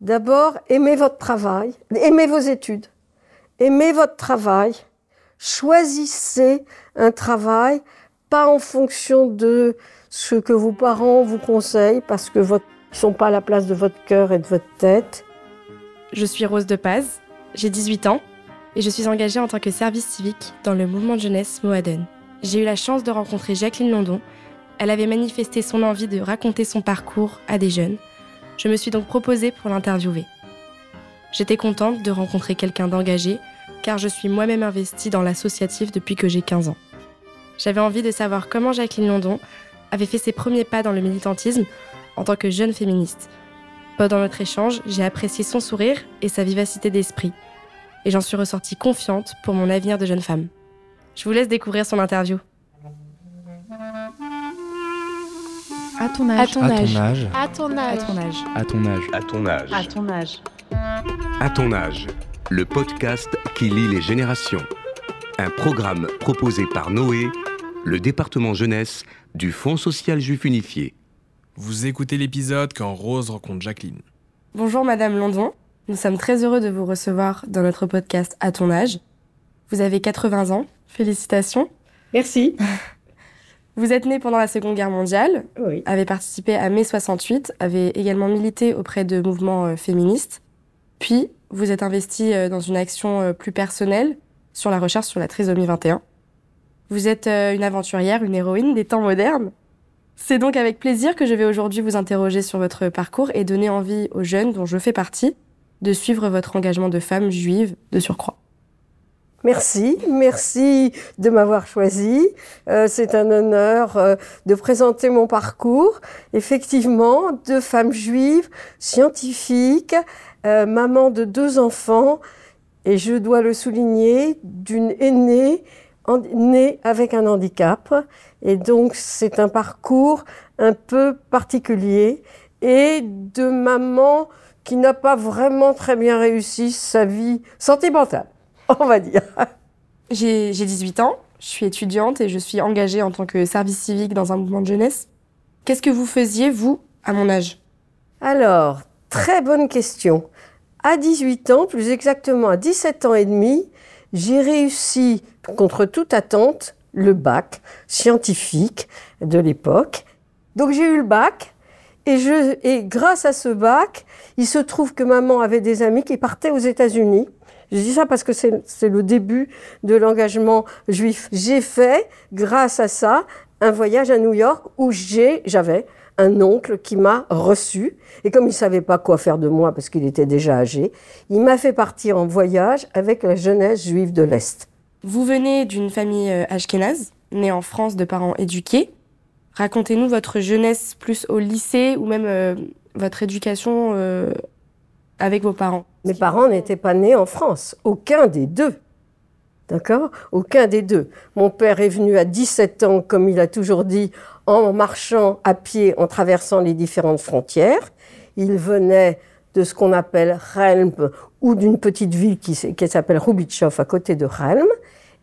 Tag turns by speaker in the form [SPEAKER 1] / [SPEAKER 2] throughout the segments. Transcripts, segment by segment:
[SPEAKER 1] D'abord, aimez votre travail, aimez vos études, aimez votre travail, choisissez un travail, pas en fonction de ce que vos parents vous conseillent, parce que votre, ne sont pas à la place de votre cœur et de votre tête.
[SPEAKER 2] Je suis Rose de Paz, j'ai 18 ans et je suis engagée en tant que service civique dans le mouvement de jeunesse Moaden. J'ai eu la chance de rencontrer Jacqueline London. Elle avait manifesté son envie de raconter son parcours à des jeunes. Je me suis donc proposée pour l'interviewer. J'étais contente de rencontrer quelqu'un d'engagé car je suis moi-même investie dans l'associatif depuis que j'ai 15 ans. J'avais envie de savoir comment Jacqueline London avait fait ses premiers pas dans le militantisme en tant que jeune féministe. Pendant notre échange, j'ai apprécié son sourire et sa vivacité d'esprit. Et j'en suis ressortie confiante pour mon avenir de jeune femme. Je vous laisse découvrir son interview.
[SPEAKER 3] À ton âge.
[SPEAKER 4] À ton âge.
[SPEAKER 5] À ton âge.
[SPEAKER 3] À ton âge.
[SPEAKER 4] À ton âge.
[SPEAKER 6] À ton âge.
[SPEAKER 3] À ton âge.
[SPEAKER 6] Le podcast qui lie les générations. Un programme proposé par Noé, le département jeunesse du Fonds social juif unifié.
[SPEAKER 4] Vous écoutez l'épisode quand Rose rencontre Jacqueline.
[SPEAKER 2] Bonjour Madame Landon, nous sommes très heureux de vous recevoir dans notre podcast À ton âge. Vous avez 80 ans, félicitations.
[SPEAKER 1] Merci.
[SPEAKER 2] Vous êtes née pendant la Seconde Guerre mondiale,
[SPEAKER 1] Oui.
[SPEAKER 2] avez participé à mai 68, avez également milité auprès de mouvements euh, féministes. Puis, vous êtes investie euh, dans une action euh, plus personnelle sur la recherche sur la trisomie 21. Vous êtes une aventurière, une héroïne des temps modernes. C'est donc avec plaisir que je vais aujourd'hui vous interroger sur votre parcours et donner envie aux jeunes dont je fais partie de suivre votre engagement de femme juive de surcroît.
[SPEAKER 1] Merci, merci de m'avoir choisi. Euh, c'est un honneur euh, de présenter mon parcours. Effectivement, deux femmes juives, scientifiques, euh, maman de deux enfants, et je dois le souligner, d'une aînée née avec un handicap. Et donc, c'est un parcours un peu particulier et de maman qui n'a pas vraiment très bien réussi sa vie sentimentale, on va dire.
[SPEAKER 2] J'ai j'ai 18 ans, je suis étudiante et je suis engagée en tant que service civique dans un mouvement de jeunesse. Qu'est-ce que vous faisiez, vous, à mon âge?
[SPEAKER 1] Alors, très bonne question. À 18 ans, plus exactement à 17 ans et demi, j'ai réussi, contre toute attente, le bac scientifique de l'époque. Donc j'ai eu le bac et, je, et grâce à ce bac, il se trouve que maman avait des amis qui partaient aux États-Unis. Je dis ça parce que c'est le début de l'engagement juif. J'ai fait, grâce à ça, un voyage à New York où j'avais un oncle qui m'a reçu. Et comme il savait pas quoi faire de moi parce qu'il était déjà âgé, il m'a fait partir en voyage avec la jeunesse juive de l'Est.
[SPEAKER 2] Vous venez d'une famille euh, ashkénaze, née en France de parents éduqués. Racontez-nous votre jeunesse plus au lycée ou même euh, votre éducation euh, avec vos parents.
[SPEAKER 1] Mes parents n'étaient pas nés en France, aucun des deux. D'accord? Aucun des deux. Mon père est venu à 17 ans, comme il a toujours dit, en marchant à pied, en traversant les différentes frontières. Il venait de ce qu'on appelle Helm ou d'une petite ville qui, s'appelle Rubitschov à côté de Helm.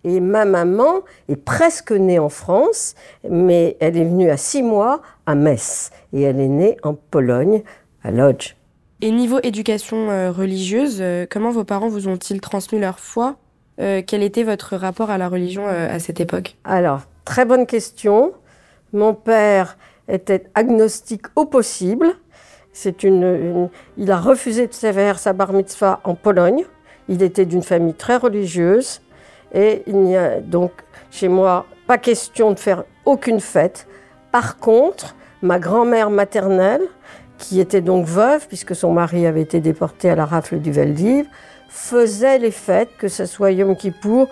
[SPEAKER 1] Et ma maman est presque née en France, mais elle est venue à six mois à Metz. Et elle est née en Pologne, à Lodz.
[SPEAKER 2] Et niveau éducation euh, religieuse, euh, comment vos parents vous ont-ils transmis leur foi Euh, Quel était votre rapport à la religion à cette époque?
[SPEAKER 1] Alors, très bonne question. Mon père était agnostique au possible. C'est une, il a refusé de faire sa bar mitzvah en Pologne. Il était d'une famille très religieuse. Et il n'y a donc chez moi pas question de faire aucune fête. Par contre, ma grand-mère maternelle, qui était donc veuve, puisque son mari avait été déporté à la rafle du Veldiv, faisait les fêtes, que ce soit Yom Kippour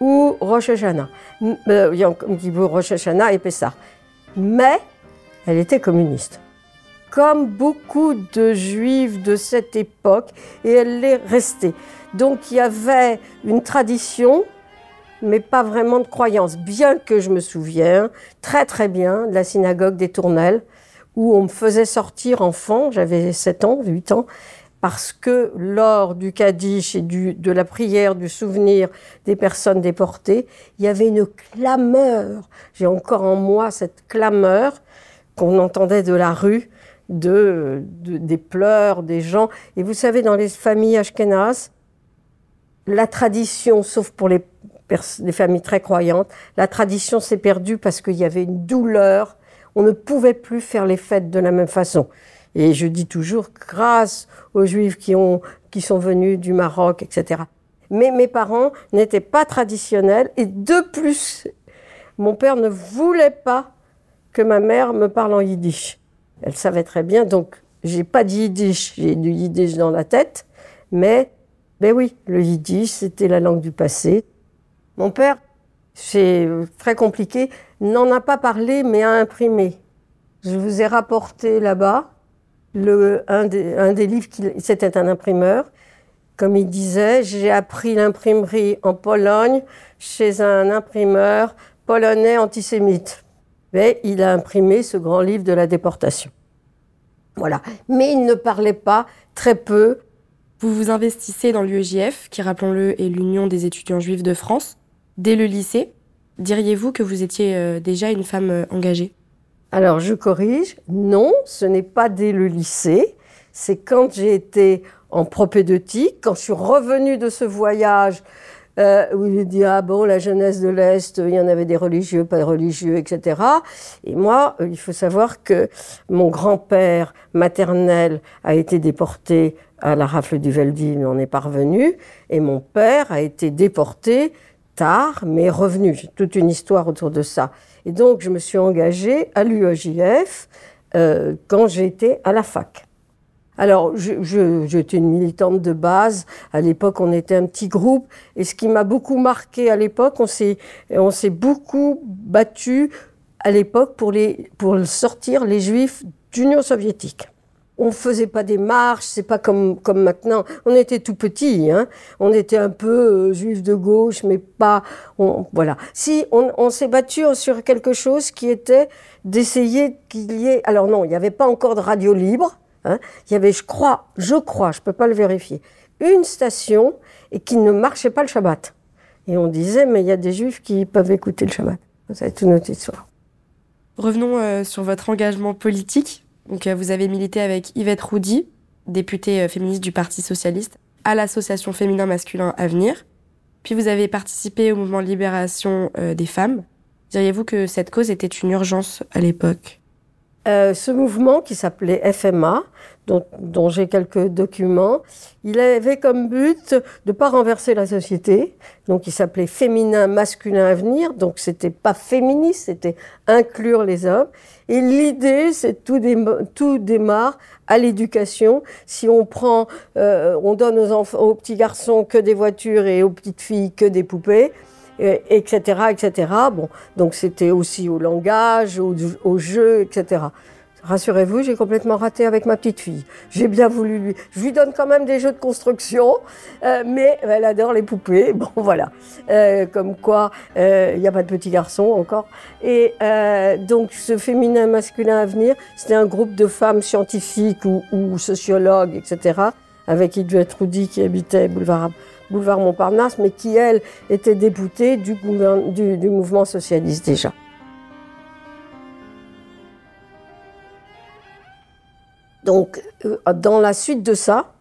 [SPEAKER 1] ou Rosh Hashanah. Euh, Yom Kippour, Rosh Hashanah et Pessah. Mais elle était communiste. Comme beaucoup de juifs de cette époque, et elle l'est restée. Donc il y avait une tradition, mais pas vraiment de croyance. Bien que je me souviens très très bien de la synagogue des Tournelles, où on me faisait sortir enfant, j'avais 7 ans, 8 ans, parce que lors du Kaddish et de la prière du souvenir des personnes déportées, il y avait une clameur. J'ai encore en moi cette clameur qu'on entendait de la rue de, de- des pleurs des gens. Et vous savez, dans les familles ashkénazes, la tradition, sauf pour les familles très croyantes, la tradition s'est perdue parce qu'il y avait une douleur. On ne pouvait plus faire les fêtes de la même façon. Et je dis toujours, grâce aux Juifs qui, ont, qui sont venus du Maroc, etc. Mais mes parents n'étaient pas traditionnels. Et de plus, mon père ne voulait pas que ma mère me parle en yiddish. Elle savait très bien, donc j'ai pas de yiddish, j'ai du yiddish dans la tête, mais ben oui, le yiddish, c'était la langue du passé. Mon père, c'est très compliqué, n'en a pas parlé, mais a imprimé. Je vous ai rapporté là-bas un, des, livres, c'était un imprimeur. Comme il disait, j'ai appris l'imprimerie en Pologne chez un imprimeur polonais antisémite. Mais il a imprimé ce grand livre de la déportation. Voilà. Mais il ne parlait pas, très peu,
[SPEAKER 2] Vous vous investissez dans l'UEJF, qui, rappelons-le, est l'Union des étudiants juifs de France, dès le lycée. Diriez-vous que vous étiez euh, déjà une femme euh, engagée?
[SPEAKER 1] Alors, je corrige. Non, ce n'est pas dès le lycée. C'est quand j'ai été en propédeutique, quand je suis revenue de ce voyage euh, où il dit ah bon la jeunesse de l'est, il y en avait des religieux, pas de religieux, etc. Et moi, il faut savoir que mon grand-père maternel a été déporté à la rafle du Veldi, il n'en est pas revenu, et mon père a été déporté tard, mais revenu. Toute une histoire autour de ça. Et donc, je me suis engagée à l'UEJF euh, quand j'étais à la fac. Alors, j'étais une militante de base. À l'époque, on était un petit groupe. Et ce qui m'a beaucoup marqué à l'époque, on s'est, on s'est beaucoup battu à l'époque pour, les, pour sortir les juifs d'Union soviétique. On faisait pas des marches, c'est pas comme, comme maintenant. On était tout petits, hein. on était un peu euh, juifs de gauche, mais pas. voilà. Si on, on s'est battu sur quelque chose qui était d'essayer qu'il y ait. Alors non, il n'y avait pas encore de radio libre. hein. Il y avait, je crois, je crois, je peux pas le vérifier, une station et qui ne marchait pas le Shabbat. Et on disait, mais il y a des juifs qui peuvent écouter le Shabbat. Ça, C'est toute notre histoire.
[SPEAKER 2] Revenons euh, sur votre engagement politique. Donc, euh, vous avez milité avec Yvette Roudy, députée euh, féministe du Parti socialiste, à l'association féminin masculin Avenir. Puis vous avez participé au mouvement libération euh, des femmes. Diriez-vous que cette cause était une urgence à l'époque?
[SPEAKER 1] Euh, ce mouvement qui s'appelait FMA, dont, dont j'ai quelques documents, il avait comme but de ne pas renverser la société. Donc il s'appelait Féminin, Masculin Avenir. Donc c'était pas féministe, c'était inclure les hommes. Et l'idée, c'est tout, tout démarre à l'éducation. Si on prend, euh, on donne aux, enfants, aux petits garçons que des voitures et aux petites filles que des poupées, euh, etc., etc. Bon, donc c'était aussi au langage, au, au jeu, etc. Rassurez-vous, j'ai complètement raté avec ma petite fille. J'ai bien voulu lui. Je lui donne quand même des jeux de construction, euh, mais elle adore les poupées. Bon, voilà. Euh, comme quoi, euh, il n'y a pas de petits garçons encore. Et euh, donc, ce féminin masculin à venir, c'était un groupe de femmes scientifiques ou sociologues, etc., avec Edouard Roudy qui habitait boulevard, Montparnasse, mais qui, elle, était députée du mouvement socialiste déjà. Donc, euh, dans la suite de ça,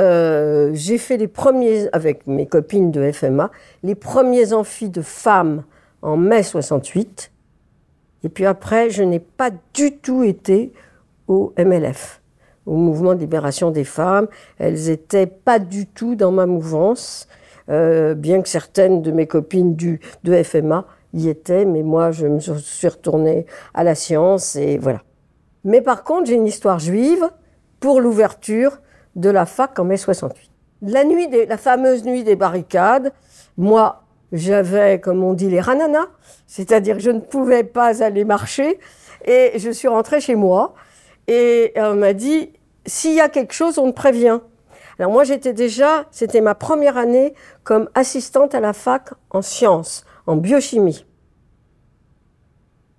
[SPEAKER 1] euh, j'ai fait les premiers, avec mes copines de FMA, les premiers amphis de femmes en mai 68. Et puis après, je n'ai pas du tout été au MLF, au Mouvement de libération des femmes. Elles n'étaient pas du tout dans ma mouvance, euh, bien que certaines de mes copines du, de FMA y étaient, mais moi, je me suis retournée à la science et voilà. Mais par contre, j'ai une histoire juive pour l'ouverture de la fac en mai 68. La nuit des, la fameuse nuit des barricades, moi, j'avais, comme on dit, les rananas, c'est-à-dire je ne pouvais pas aller marcher, et je suis rentrée chez moi, et on m'a dit, s'il y a quelque chose, on te prévient. Alors moi, j'étais déjà, c'était ma première année comme assistante à la fac en sciences, en biochimie.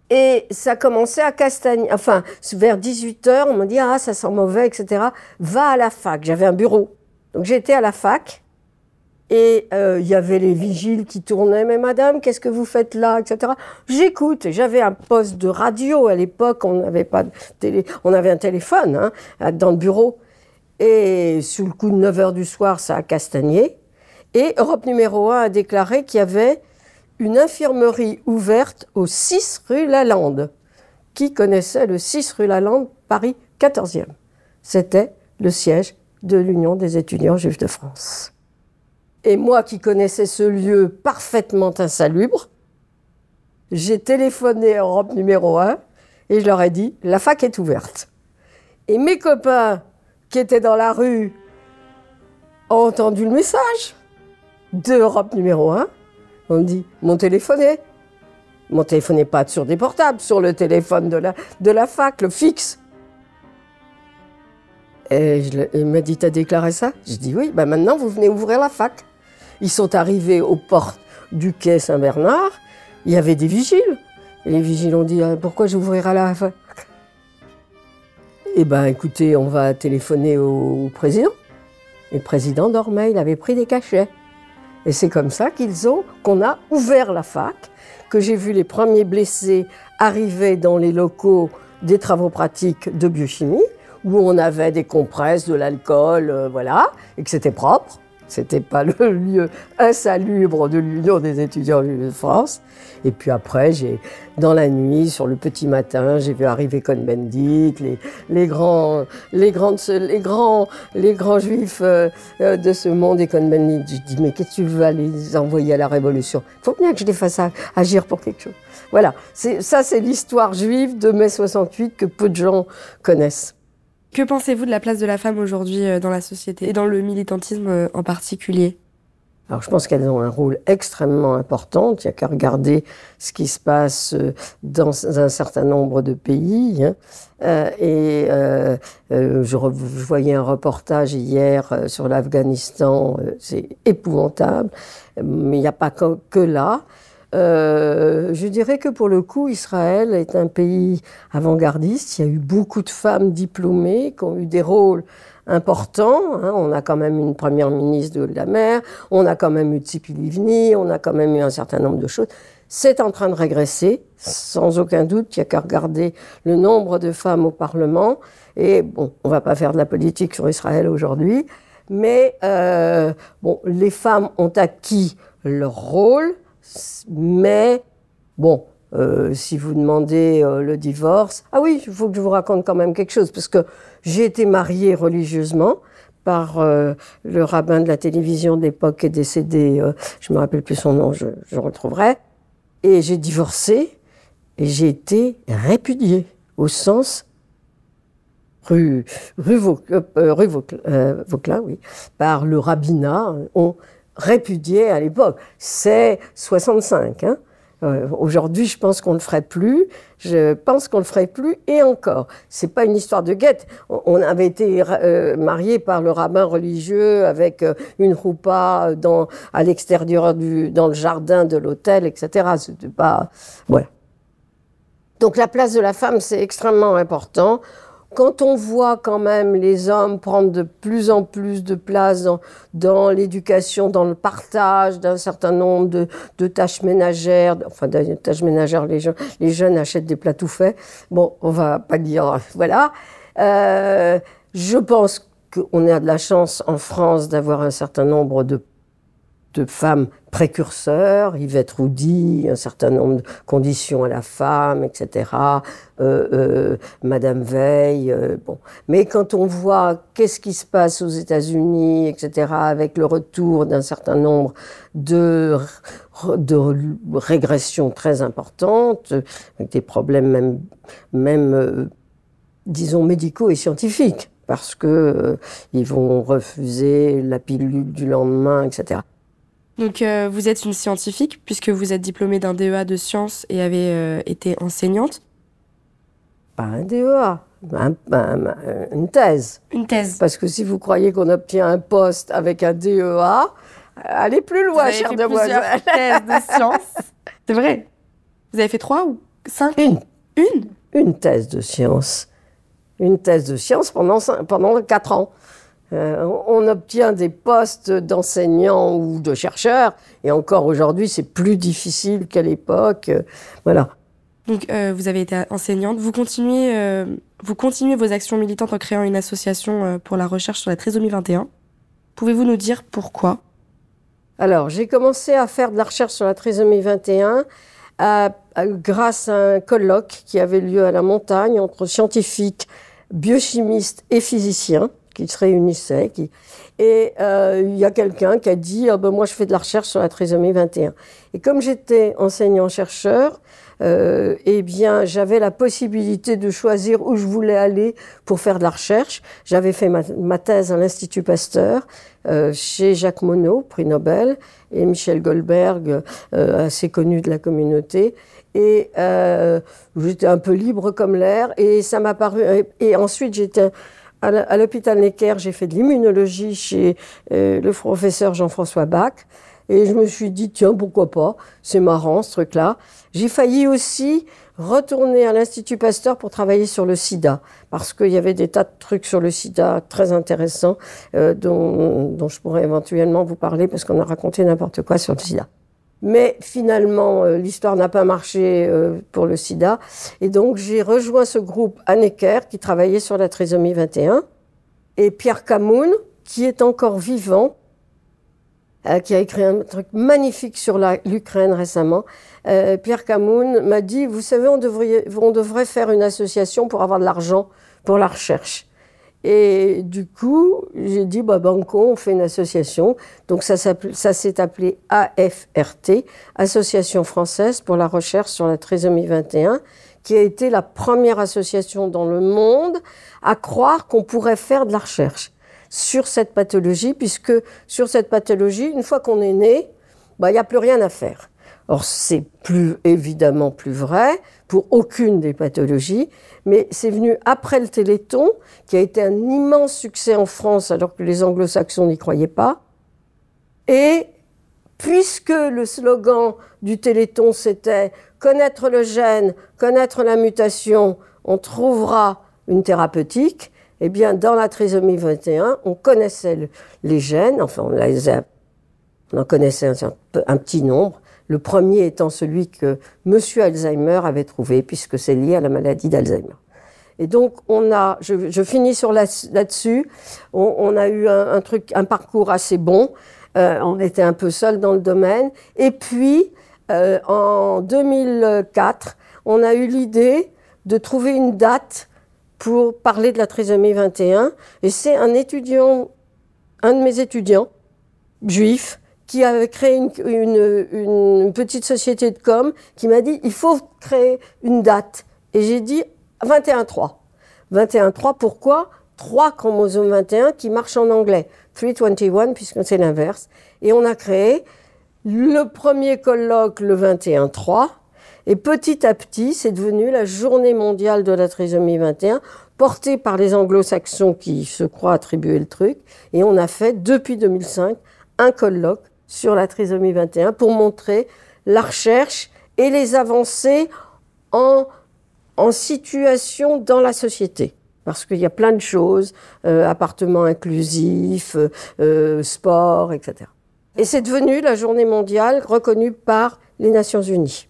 [SPEAKER 1] Et ça commençait à Castagne, enfin, vers 18h, on m'a dit, ah, ça sent mauvais, etc. Va à la fac. J'avais un bureau. Donc j'étais à la fac. Et euh, il y avait les vigiles qui tournaient, mais madame, qu'est-ce que vous faites là, etc. J'écoute. J'avais un poste de radio à l'époque, on n'avait pas télé, on avait un téléphone hein, dans le bureau. Et sous le coup de 9 h du soir, ça a castagné. Et Europe numéro 1 a déclaré qu'il y avait une infirmerie ouverte au 6 rue Lalande. Qui connaissait le 6 rue Lalande, Paris 14e C'était le siège de l'Union des étudiants juifs de France. Et moi qui connaissais ce lieu parfaitement insalubre, j'ai téléphoné à Europe numéro 1 et je leur ai dit la fac est ouverte. Et mes copains qui étaient dans la rue ont entendu le message de Europe numéro 1. On dit mon téléphoné. Mon téléphone n'est pas sur des portables, sur le téléphone de la, de la fac, le fixe. Et il m'a dit, t'as déclaré ça? Je dis oui, ben maintenant vous venez ouvrir la fac. Ils sont arrivés aux portes du quai Saint-Bernard, il y avait des vigiles. Et les vigiles ont dit ah, Pourquoi j'ouvrirai la fac Eh bien, écoutez, on va téléphoner au président. Et le président dormait, il avait pris des cachets. Et c'est comme ça qu'ils ont, qu'on a ouvert la fac, que j'ai vu les premiers blessés arriver dans les locaux des travaux pratiques de biochimie, où on avait des compresses, de l'alcool, euh, voilà, et que c'était propre. C'était pas le lieu insalubre de l'Union des étudiants de France. Et puis après, j'ai, dans la nuit, sur le petit matin, j'ai vu arriver Cohn-Bendit, les, les, grands, les, grandes, les, grands, les grands juifs euh, euh, de ce monde et Cohn-Bendit. Je dis, mais qu'est-ce que tu veux les envoyer à la Révolution? Il faut bien que je les fasse agir pour quelque chose. Voilà, ça c'est l'histoire juive de mai 68 que peu de gens connaissent.
[SPEAKER 2] Que pensez-vous de la place de la femme aujourd'hui euh, dans la société et dans le militantisme euh, en particulier?
[SPEAKER 1] Alors je pense qu'elles ont un rôle extrêmement important. Il n'y a qu'à regarder ce qui se passe euh, dans un certain nombre de pays. Hein. et je, voyais un reportage hier sur l'Afghanistan, c'est épouvantable, mais il n'y a pas que là. Euh, je dirais que pour le coup, Israël est un pays avant-gardiste. Il y a eu beaucoup de femmes diplômées qui ont eu des rôles importants. Hein. On a quand même une première ministre de la mer, on a quand même eu Tzipi Livni, on a quand même eu un certain nombre de choses. C'est en train de régresser, sans aucun doute. Il n'y a qu'à regarder le nombre de femmes au Parlement. Et bon, on ne va pas faire de la politique sur Israël aujourd'hui, mais euh, bon, les femmes ont acquis leur rôle mais bon, euh, si vous demandez euh, le divorce, ah oui, il faut que je vous raconte quand même quelque chose, parce que j'ai été mariée religieusement par euh, le rabbin de la télévision de l'époque qui est décédé, je me rappelle plus son nom, je, je retrouverai, et j'ai divorcé et j'ai été répudiée au sens rue, rue, Vauclin, oui, par le rabbinat. Répudié à l'époque. C'est 65. Hein. Euh, aujourd'hui, je pense qu'on ne le ferait plus. Je pense qu'on le ferait plus. Et encore, c'est pas une histoire de guette. On avait été euh, mariés par le rabbin religieux avec euh, une roupa dans, à l'extérieur du, dans le jardin de l'hôtel, etc. C'était pas, voilà. Donc la place de la femme, c'est extrêmement important quand on voit quand même les hommes prendre de plus en plus de place dans, l'éducation, dans le partage d'un certain nombre de, tâches ménagères, enfin des tâches ménagères, les, jeunes, achètent des plats tout faits. Bon, on va pas dire, voilà. Euh, je pense qu'on a de la chance en France d'avoir un certain nombre de de femmes précurseurs, Yvette Roudy, un certain nombre de conditions à la femme, etc. Euh, euh, Madame Veil, euh, bon. Mais quand on voit qu'est-ce qui se passe aux États-Unis, etc., avec le retour d'un certain nombre de, de régressions très importantes, avec des problèmes même, même disons, médicaux et scientifiques, parce que ils vont refuser la pilule du lendemain, etc.
[SPEAKER 2] Donc euh, vous êtes une scientifique puisque vous êtes diplômée d'un DEA de sciences et avez euh, été enseignante.
[SPEAKER 1] Pas un DEA, une thèse.
[SPEAKER 2] Une thèse.
[SPEAKER 1] Parce que si vous croyez qu'on obtient un poste avec un DEA, allez plus loin, chère demoiselle.
[SPEAKER 2] thèses de sciences. C'est vrai. Vous avez fait trois ou cinq?
[SPEAKER 1] Une.
[SPEAKER 2] Une?
[SPEAKER 1] Une thèse de sciences. Une thèse de sciences pendant, pendant quatre ans. Euh, on obtient des postes d'enseignants ou de chercheurs, et encore aujourd'hui, c'est plus difficile qu'à l'époque. Euh, voilà.
[SPEAKER 2] Donc, euh, vous avez été enseignante. Vous continuez, euh, vous continuez vos actions militantes en créant une association pour la recherche sur la trisomie 21. Pouvez-vous nous dire pourquoi?
[SPEAKER 1] Alors, j'ai commencé à faire de la recherche sur la trisomie 21 à- à- grâce à un colloque qui avait lieu à la montagne entre scientifiques, biochimistes et physiciens qui se réunissaient. Et euh, il y a quelqu'un qui a dit ah ben, Moi, je fais de la recherche sur la trisomie 21. Et comme j'étais enseignant-chercheur, euh, eh bien, j'avais la possibilité de choisir où je voulais aller pour faire de la recherche. J'avais fait ma, thèse à l'Institut Pasteur, euh, chez Jacques Monod, prix Nobel, et Michel Goldberg, assez connu de la communauté. Et j'étais un peu libre comme l'air, et ça m'a paru. Et ensuite, j'étais à l'hôpital Necker, j'ai fait de l'immunologie chez euh, le professeur Jean-François Bach. Et je me suis dit, tiens, pourquoi pas C'est marrant ce truc-là. J'ai failli aussi retourner à l'Institut Pasteur pour travailler sur le sida, parce qu'il y avait des tas de trucs sur le sida très intéressants euh, dont, dont je pourrais éventuellement vous parler, parce qu'on a raconté n'importe quoi sur le sida. Mais finalement, euh, l'histoire n'a pas marché euh, pour le sida. Et donc, j'ai rejoint ce groupe à qui travaillait sur la trisomie 21. Et Pierre Camoun, qui est encore vivant, euh, qui a écrit un truc magnifique sur l'Ukraine récemment. Pierre Camoun m'a dit, vous savez, on devrait faire une association pour avoir de l'argent pour la recherche. Et du coup, j'ai dit, bah, banco, on fait une association. Donc ça, s'est appelé AFRT, Association française pour la recherche sur la trisomie 21, qui a été la première association dans le monde à croire qu'on pourrait faire de la recherche sur cette pathologie, puisque sur cette pathologie, une fois qu'on est né, bah, il n'y a plus rien à faire. Or, c'est plus évidemment plus vrai pour aucune des pathologies, mais c'est venu après le Téléthon, qui a été un immense succès en France, alors que les anglo-saxons n'y croyaient pas. Et puisque le slogan du Téléthon, c'était connaître le gène, connaître la mutation, on trouvera une thérapeutique, eh bien, dans la trisomie 21, on connaissait le- les gènes, enfin, on, en connaissait un petit nombre. Le premier étant celui que M. Alzheimer avait trouvé, puisque c'est lié à la maladie d'Alzheimer. Et donc, on a, je, finis sur là-dessus, on, a eu un, un truc, un parcours assez bon. Euh, on était un peu seul dans le domaine. Et puis, euh, en 2004, on a eu l'idée de trouver une date pour parler de la trisomie 21. Et c'est un étudiant, un de mes étudiants, juif, qui avait créé une, petite société de com, qui m'a dit, il faut créer une date. Et j'ai dit 21-3. 21-3, pourquoi? 3 chromosomes 21 qui marchent en anglais. 321, puisque c'est l'inverse. Et on a créé le premier colloque le 21-3. Et petit à petit, c'est devenu la journée mondiale de la trisomie 21, portée par les anglo-saxons qui se croient attribuer le truc. Et on a fait, depuis 2005, un colloque sur la trisomie 21 pour montrer la recherche et les avancées en, en situation dans la société. Parce qu'il y a plein de choses, euh, appartements inclusifs, euh, euh, sport, etc. Et c'est devenu la journée mondiale reconnue par les Nations Unies.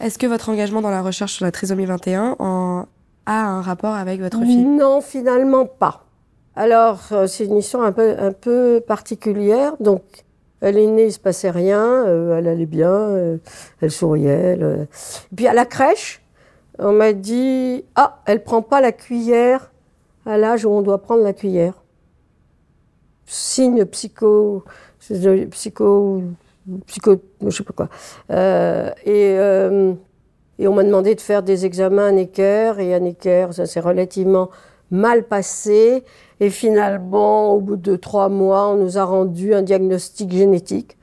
[SPEAKER 2] Est-ce que votre engagement dans la recherche sur la trisomie 21 en- a un rapport avec votre fille?
[SPEAKER 1] Non, finalement pas. Alors, c'est une histoire un peu, un peu particulière. Donc, elle est née, il se passait rien, euh, elle allait bien, euh, elle souriait. euh. Puis à la crèche, on m'a dit Ah, elle prend pas la cuillère à l'âge où on doit prendre la cuillère. Signe psycho, psycho, psycho, je sais pas quoi. Et, et on m'a demandé de faire des examens à Necker, et à Necker, ça s'est relativement mal passé. Et finalement, au bout de trois mois, on nous a rendu un diagnostic génétique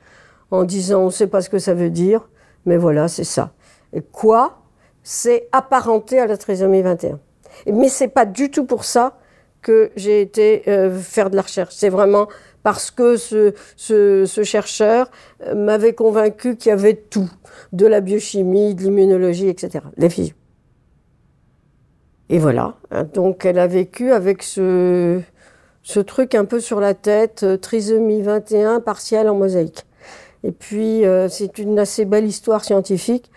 [SPEAKER 1] en disant on ne sait pas ce que ça veut dire, mais voilà, c'est ça. Et quoi? C'est apparenté à la trisomie 21. Et- Mais c'est pas du tout pour ça que j'ai été euh, faire de la recherche. C'est vraiment parce que ce, ce, ce chercheur euh, m'avait convaincu qu'il y avait tout, de la biochimie, de l'immunologie, etc., les physios. Et voilà. Donc elle a vécu avec ce, truc un peu sur la tête, euh, trisomie 21 partielle en mosaïque. Et puis, euh, c'est une assez belle histoire scientifique.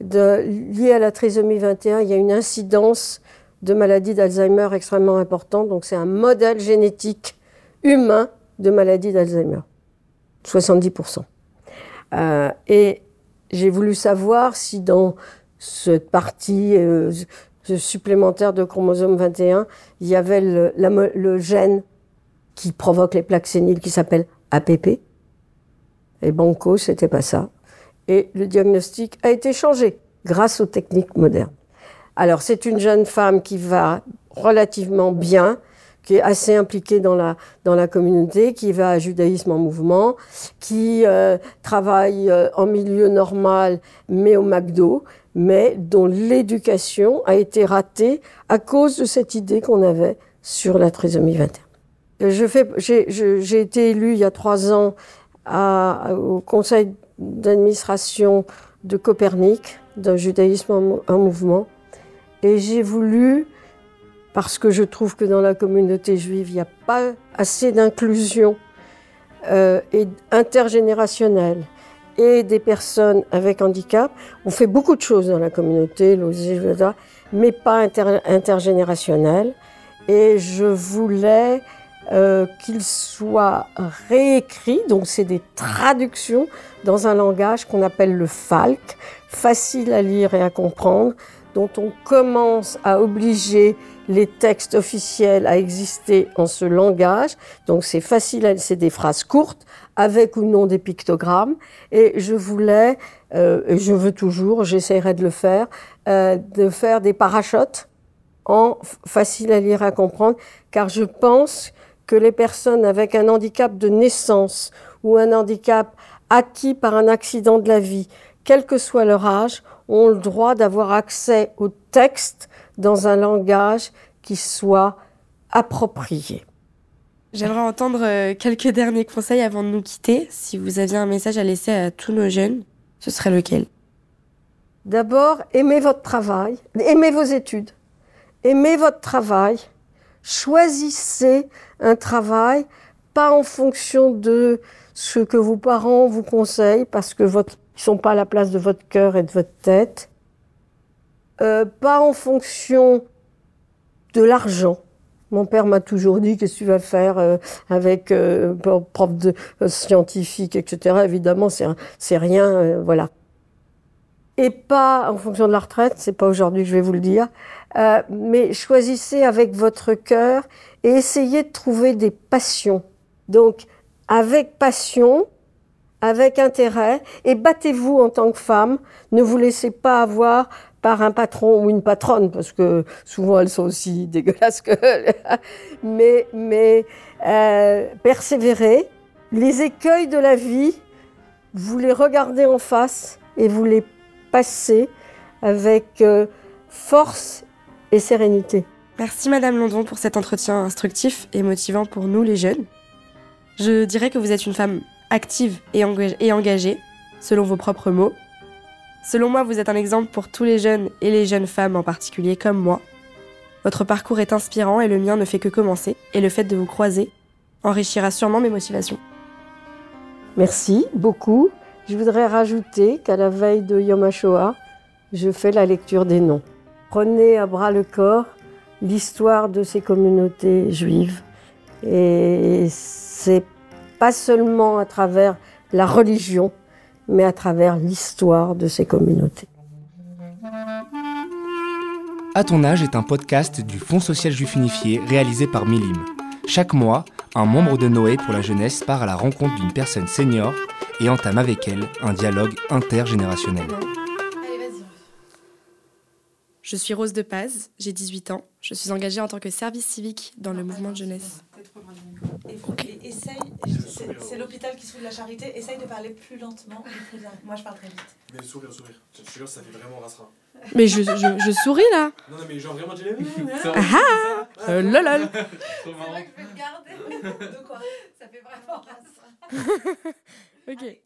[SPEAKER 1] Liée à la trisomie 21, il y a une incidence de maladie d'Alzheimer extrêmement importante. Donc, c'est un modèle génétique humain de maladie d'Alzheimer. 70%. Euh, et j'ai voulu savoir si dans cette partie supplémentaire de chromosome 21, il y avait le, gène qui provoque les plaques séniles qui s'appelle APP. Et Banco, c'était pas ça. Et le diagnostic a été changé grâce aux techniques modernes. Alors, c'est une jeune femme qui va relativement bien, qui est assez impliquée dans la, dans la communauté, qui va à Judaïsme en mouvement, qui euh, travaille euh, en milieu normal, mais au McDo, mais dont l'éducation a été ratée à cause de cette idée qu'on avait sur la trisomie 21. J'ai été élue il y a trois ans à, au conseil d'administration de Copernic, d'un judaïsme en, en mouvement, et j'ai voulu parce que je trouve que dans la communauté juive, il n'y a pas assez d'inclusion euh, et intergénérationnelle et des personnes avec handicap. On fait beaucoup de choses dans la communauté, mais pas inter intergénérationnelle. Et je voulais euh, qu'il soit réécrit, donc c'est des traductions dans un langage qu'on appelle le FALC, facile à lire et à comprendre, dont on commence à obliger les textes officiels à exister en ce langage. Donc c'est facile, c'est des phrases courtes avec ou non des pictogrammes. Et je voulais, euh, et je veux toujours, j'essaierai de le faire, euh, de faire des parachutes en facile à lire et à comprendre, car je pense que les personnes avec un handicap de naissance ou un handicap acquis par un accident de la vie, quel que soit leur âge, ont le droit d'avoir accès au texte dans un langage qui soit approprié.
[SPEAKER 2] J'aimerais entendre euh, quelques derniers conseils avant de nous quitter. Si vous aviez un message à laisser à tous nos jeunes, ce serait lequel?
[SPEAKER 1] D'abord, aimez votre travail, aimez vos études, aimez votre travail, choisissez un travail pas en fonction de ce que vos parents vous conseillent, parce que votre, ils sont pas à la place de votre cœur et de votre tête, euh, pas en fonction de l'argent. Mon père m'a toujours dit qu'est-ce que tu vas faire euh, avec euh, prof de euh, scientifique, etc. Évidemment, c'est rien, euh, voilà. Et pas en fonction de la retraite, c'est pas aujourd'hui que je vais vous le dire, mais choisissez avec votre cœur et essayez de trouver des passions. Donc, avec passion, avec intérêt, et battez-vous en tant que femme. Ne vous laissez pas avoir par un patron ou une patronne, parce que souvent elles sont aussi dégueulasses que... mais mais euh, persévérez. Les écueils de la vie, vous les regardez en face et vous les passez avec euh, force et sérénité.
[SPEAKER 2] Merci Madame London pour cet entretien instructif et motivant pour nous les jeunes. Je dirais que vous êtes une femme active et engagée, selon vos propres mots, Selon moi, vous êtes un exemple pour tous les jeunes et les jeunes femmes en particulier comme moi. Votre parcours est inspirant et le mien ne fait que commencer, et le fait de vous croiser enrichira sûrement mes motivations.
[SPEAKER 1] Merci beaucoup. Je voudrais rajouter qu'à la veille de Yom HaShoah, je fais la lecture des noms. Prenez à bras le corps l'histoire de ces communautés juives. Et c'est pas seulement à travers la religion, mais à travers l'histoire de ces communautés.
[SPEAKER 5] À ton âge est un podcast du Fonds social juif unifié réalisé par Milim. Chaque mois, un membre de Noé pour la jeunesse part à la rencontre d'une personne senior et entame avec elle un dialogue intergénérationnel.
[SPEAKER 2] Je suis Rose de Paz, j'ai 18 ans. Je suis engagée en tant que service civique dans le mouvement de jeunesse.
[SPEAKER 7] Okay. Essaye, c'est l'hôpital qui se fout de la charité, essaye de parler plus lentement plus Moi je parle très vite.
[SPEAKER 4] Mais sourire, sourire. Je te jure, ça fait vraiment rasera.
[SPEAKER 2] Mais je, je, je, souris là
[SPEAKER 4] Non, non, mais genre vraiment, j'ai
[SPEAKER 2] Ah ah euh, lol
[SPEAKER 7] C'est vrai que je vais le garder. De quoi? Ça fait vraiment rasera.
[SPEAKER 2] ok.